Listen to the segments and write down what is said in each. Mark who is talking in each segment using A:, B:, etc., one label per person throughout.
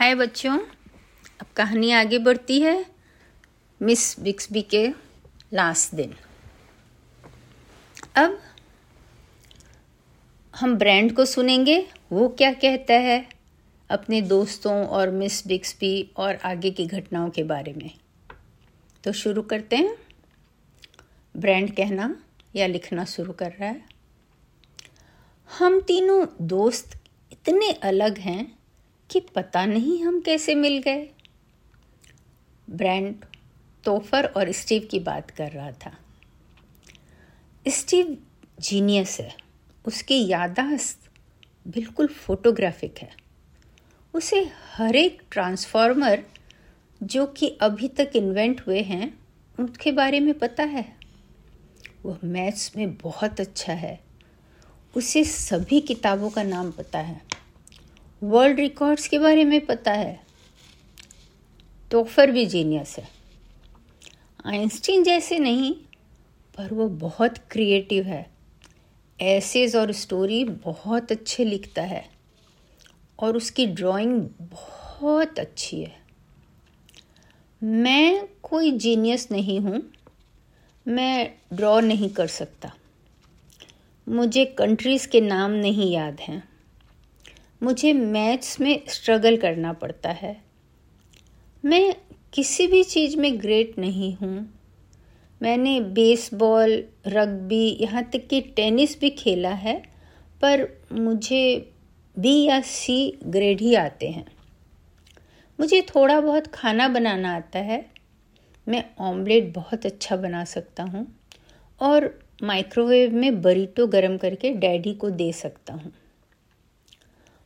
A: हाय बच्चों, अब कहानी आगे बढ़ती है। मिस बिक्सबी के लास्ट दिन। अब हम ब्रांड को सुनेंगे, वो क्या कहता है अपने दोस्तों और मिस बिक्सबी और आगे की घटनाओं के बारे में। तो शुरू करते हैं। ब्रांड कहना या लिखना शुरू कर रहा है। हम तीनों दोस्त इतने अलग हैं कि पता नहीं हम कैसे मिल गए। ब्रांड तोफर और स्टीव की बात कर रहा था। स्टीव जीनियस है। उसकी यादाश्त बिल्कुल फोटोग्राफिक है। उसे हर एक ट्रांसफॉर्मर जो कि अभी तक इन्वेंट हुए हैं, उनके बारे में पता है। वह मैथ्स में बहुत अच्छा है। उसे सभी किताबों का नाम पता है। वर्ल्ड रिकॉर्ड्स के बारे में पता है टोफर भी जीनियस है। आइंस्टीन जैसे नहीं, पर वो बहुत क्रिएटिव है। एसेज और स्टोरी बहुत अच्छे लिखता है, और उसकी ड्राइंग बहुत अच्छी है। मैं कोई जीनियस नहीं हूँ, मैं ड्रॉ नहीं कर सकता। मुझे कंट्रीज़ के नाम नहीं याद हैं। मुझे मैथ्स में स्ट्रगल करना पड़ता है। मैं किसी भी चीज़ में ग्रेट नहीं हूँ। मैंने बेसबॉल रग्बी यहाँ तक कि टेनिस भी खेला है, पर मुझे बी या सी ग्रेड ही आते हैं। मुझे थोड़ा बहुत खाना बनाना आता है। मैं ऑमलेट बहुत अच्छा बना सकता हूँ और माइक्रोवेव में बरीटो गरम करके डैडी को दे सकता हूँ।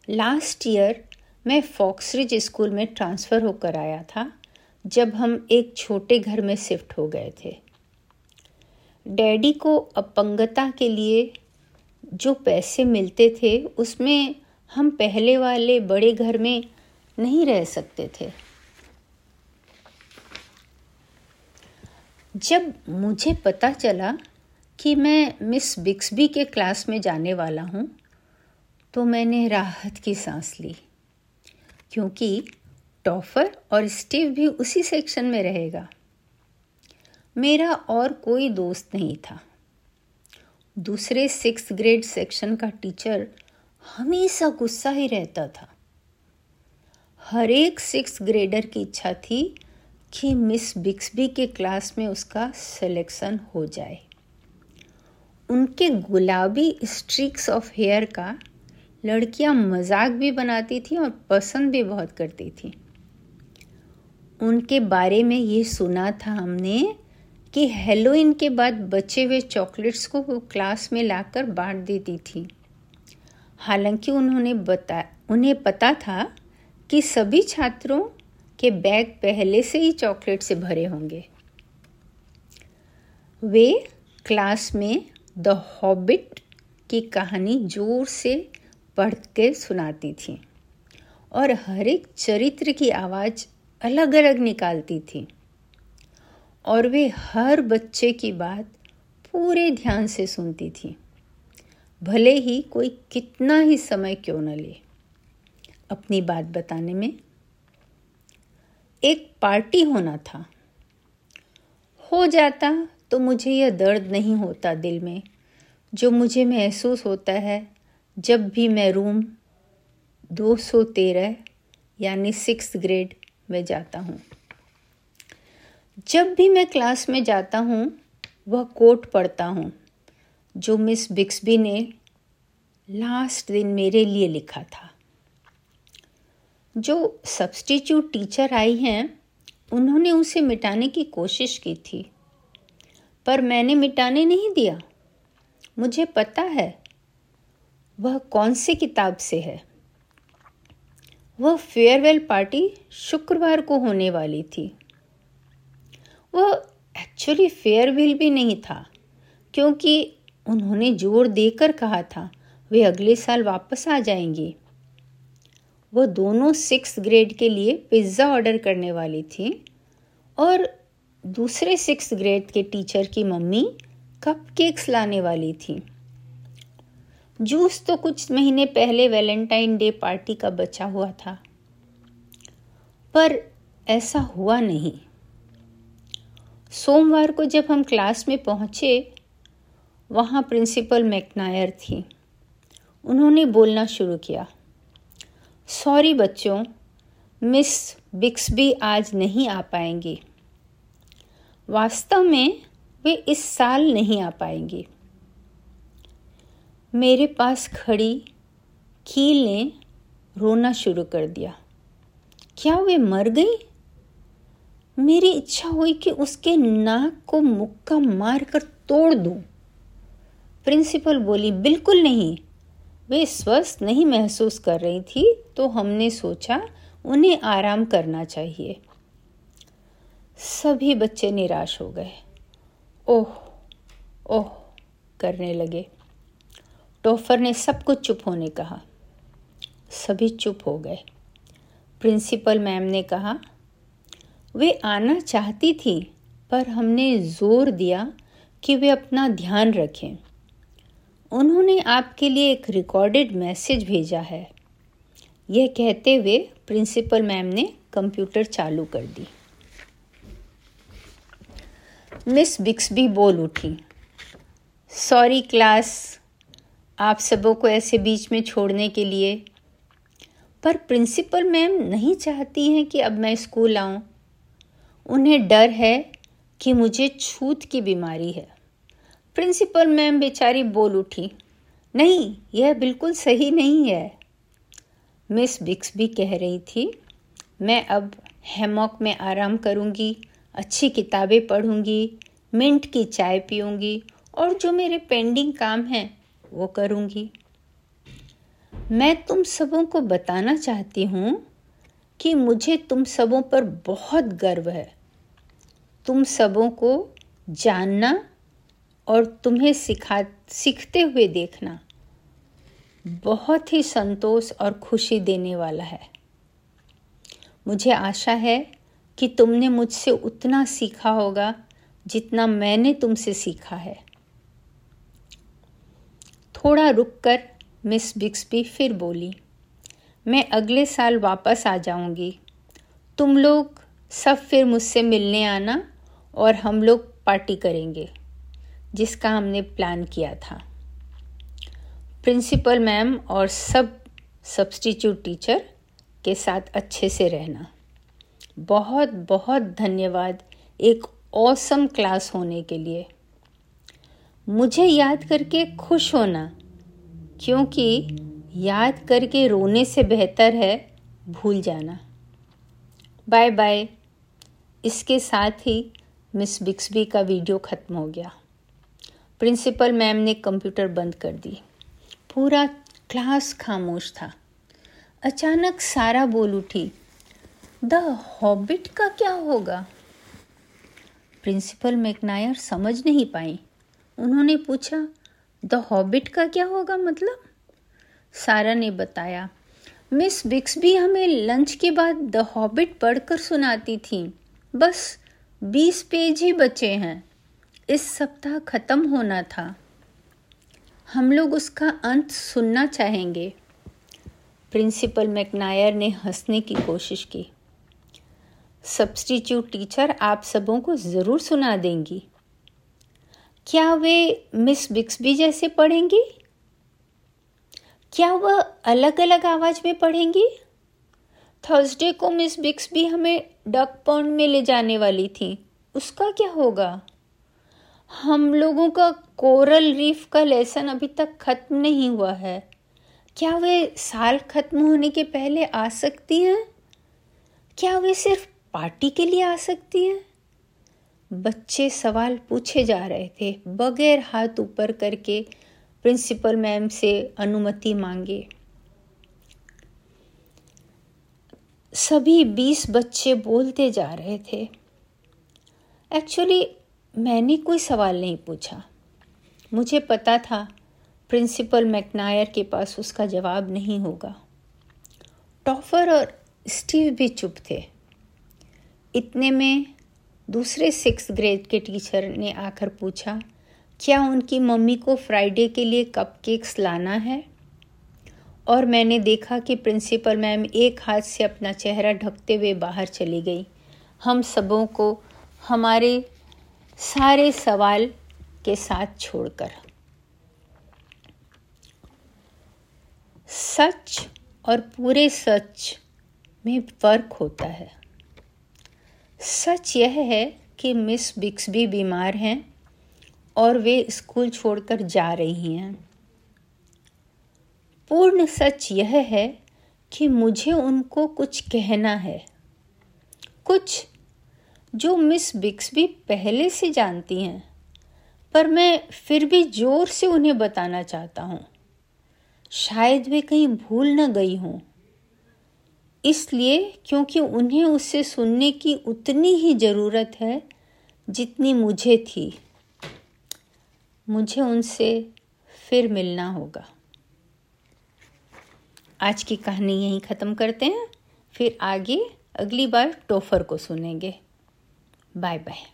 A: लास्ट ईयर मैं फॉक्सरिज स्कूल में ट्रांसफ़र होकर आया था, जब हम एक छोटे घर में शिफ्ट हो गए थे। डैडी को अपंगता के लिए जो पैसे मिलते थे, उसमें हम पहले वाले बड़े घर में नहीं रह सकते थे। जब मुझे पता चला कि मैं मिस बिक्सबी के क्लास में जाने वाला हूँ तो मैंने राहत की सांस ली, क्योंकि टॉफर और स्टीव भी उसी सेक्शन में रहेगा। मेरा और कोई दोस्त नहीं था। दूसरे सिक्स ग्रेड सेक्शन का टीचर हमेशा गुस्सा ही रहता था। हर एक सिक्स ग्रेडर की इच्छा थी कि मिस बिक्सबी के क्लास में उसका सिलेक्शन हो जाए। उनके गुलाबी स्ट्रिक्स ऑफ़ हेयर का लड़कियाँ मज़ाक भी बनाती थी और पसंद भी बहुत करती थी। उनके बारे में ये सुना था हमने कि हेलोइन के बाद बचे हुए चॉकलेट्स को वो क्लास में लाकर बांट देती थी। हालाँकि उन्होंने बता, उन्हें पता था कि सभी छात्रों के बैग पहले से ही चॉकलेट से भरे होंगे। वे क्लास में द हॉबिट की कहानी ज़ोर से पढ़ के सुनाती थी और हर एक चरित्र की आवाज़ अलग अलग निकालती थी। और वे हर बच्चे की बात पूरे ध्यान से सुनती थी। भले ही कोई कितना ही समय क्यों न ले। अपनी बात बताने में एक पार्टी होना था। हो जाता तो मुझे यह दर्द नहीं होता दिल में, जो मुझे महसूस होता है जब भी मैं रूम 213 यानी सिक्स ग्रेड में जाता हूँ। जब भी मैं क्लास में जाता हूँ, वह कोट पढ़ता हूँ, जो मिस बिक्सबी ने लास्ट दिन मेरे लिए लिखा था। जो सब्सटीट्यूट टीचर आई हैं, उन्होंने उसे मिटाने की कोशिश की थी, पर मैंने मिटाने नहीं दिया। मुझे पता है वह कौन सी किताब से है? वह फेयरवेल पार्टी शुक्रवार को होने वाली थी। वह एक्चुअली फेयरवेल भी नहीं था, क्योंकि उन्होंने ज़ोर देकर कहा था, वे अगले साल वापस आ जाएँगे। वह दोनों सिक्स ग्रेड के लिए पिज़्ज़ा ऑर्डर करने वाली थी और दूसरे सिक्स ग्रेड के टीचर की मम्मी कप केक्स लाने वाली थी। जूस तो कुछ महीने पहले वैलेंटाइन डे पार्टी का बचा हुआ था। पर ऐसा हुआ नहीं। सोमवार को जब हम क्लास में पहुँचे, वहाँ प्रिंसिपल मैकनायर थी। उन्होंने बोलना शुरू किया, सॉरी बच्चों, मिस बिक्सबी आज नहीं आ पाएँगी। वास्तव में वे इस साल नहीं आ पाएँगी। मेरे पास खड़ी कील ने रोना शुरू कर दिया। क्या वे मर गई? मेरी इच्छा हुई कि उसके नाक को मुक्का मार कर तोड़ दूँ। प्रिंसिपल बोली, बिल्कुल नहीं। वे स्वस्थ नहीं महसूस कर रही थी तो हमने सोचा उन्हें आराम करना चाहिए। सभी बच्चे निराश हो गए। ओह ओह, करने लगे। टोफर ने सब कुछ चुप होने कहा। सभी चुप हो गए। प्रिंसिपल मैम ने कहा, वे आना चाहती थी, पर हमने ज़ोर दिया कि वे अपना ध्यान रखें। उन्होंने आपके लिए एक रिकॉर्डेड मैसेज भेजा है। यह कहते हुए प्रिंसिपल मैम ने कंप्यूटर चालू कर दी। मिस बिक्सबी बोल उठी, सॉरी क्लास आप सबों को ऐसे बीच में छोड़ने के लिए। पर प्रिंसिपल मैम नहीं चाहती हैं कि अब मैं स्कूल आऊँ। उन्हें डर है कि मुझे छूत की बीमारी है। प्रिंसिपल मैम बेचारी बोल उठी, नहीं, यह बिल्कुल सही नहीं है। मिस बिक्स भी कह रही थी, मैं अब हेमॉक में आराम करूँगी, अच्छी किताबें पढ़ूँगी, मिंट की चाय पीऊँगी और जो मेरे पेंडिंग काम हैं वो करूँगी। मैं तुम सबों को बताना चाहती हूँ कि मुझे तुम सबों पर बहुत गर्व है। तुम सबों को जानना और तुम्हें सिखा, सीखते हुए देखना बहुत ही संतोष और खुशी देने वाला है। मुझे आशा है कि तुमने मुझसे उतना सीखा होगा जितना मैंने तुमसे सीखा है। थोड़ा रुककर मिस बिक्सबी फिर बोली, मैं अगले साल वापस आ जाऊँगी। तुम लोग सब फिर मुझसे मिलने आना और हम लोग पार्टी करेंगे, जिसका हमने प्लान किया था। प्रिंसिपल मैम और सब सब्सटीट्यूट टीचर के साथ अच्छे से रहना। बहुत बहुत धन्यवाद एक औसम क्लास होने के लिए। मुझे याद करके खुश होना, क्योंकि याद करके रोने से बेहतर है भूल जाना। Bye bye. इसके साथ ही मिस बिक्सबी का वीडियो ख़त्म हो गया। प्रिंसिपल मैम ने कंप्यूटर बंद कर दी। पूरा क्लास खामोश था। अचानक सारा बोल उठी, द हॉबिट का क्या होगा? प्रिंसिपल मैकनायर समझ नहीं पाई। उन्होंने पूछा, द हॉबिट का क्या होगा मतलब? सारा ने बताया, मिस बिक्सबी हमें लंच के बाद द हॉबिट पढ़कर सुनाती थी। बस बीस पेज ही बचे हैं। इस सप्ताह ख़त्म होना था। हम लोग उसका अंत सुनना चाहेंगे। प्रिंसिपल मैकनायर ने हंसने की कोशिश की, सब्सटीट्यूट टीचर आप सबों को ज़रूर सुना देंगी। क्या वे मिस बिक्सबी जैसे पढ़ेंगी? क्या वह अलग अलग आवाज़ में पढ़ेंगी? थर्सडे को मिस बिक्स भी हमें डक पॉन्ड में ले जाने वाली थी। उसका क्या होगा? हम लोगों का कोरल रीफ का लेसन अभी तक ख़त्म नहीं हुआ है। क्या वे साल ख़त्म होने के पहले आ सकती हैं? क्या वे सिर्फ़ पार्टी के लिए आ सकती हैं? बच्चे सवाल पूछे जा रहे थे। बगैर हाथ ऊपर करके प्रिंसिपल मैम से अनुमति मांगे। सभी बीस बच्चे बोलते जा रहे थे। एक्चुअली मैंने कोई सवाल नहीं पूछा। मुझे पता था प्रिंसिपल मैकनायर के पास उसका जवाब नहीं होगा। टॉफर और स्टीव भी चुप थे। इतने में दूसरे सिक्स ग्रेड के टीचर ने आकर पूछा, क्या उनकी मम्मी को फ्राइडे के लिए कपकेक्स लाना है? और मैंने देखा कि प्रिंसिपल मैम एक हाथ से अपना चेहरा ढकते हुए बाहर चली गई। हम सबों को हमारे सारे सवाल के साथ छोड़कर। सच और पूरे सच में फ़र्क होता है। सच यह है कि मिस बिक्सबी बीमार हैं और वे स्कूल छोड़कर जा रही हैं। पूर्ण सच यह है कि मुझे उनको कुछ कहना है। कुछ जो मिस बिक्सबी पहले से जानती हैं, पर मैं फिर भी ज़ोर से उन्हें बताना चाहता हूँ। शायद वे कहीं भूल न गई हों। इसलिए क्योंकि उन्हें उससे सुनने की उतनी ही ज़रूरत है जितनी मुझे थी। मुझे उनसे फिर मिलना होगा। आज की कहानी यहीं ख़त्म करते हैं। फिर आगे अगली बार टोफर को सुनेंगे। Bye bye.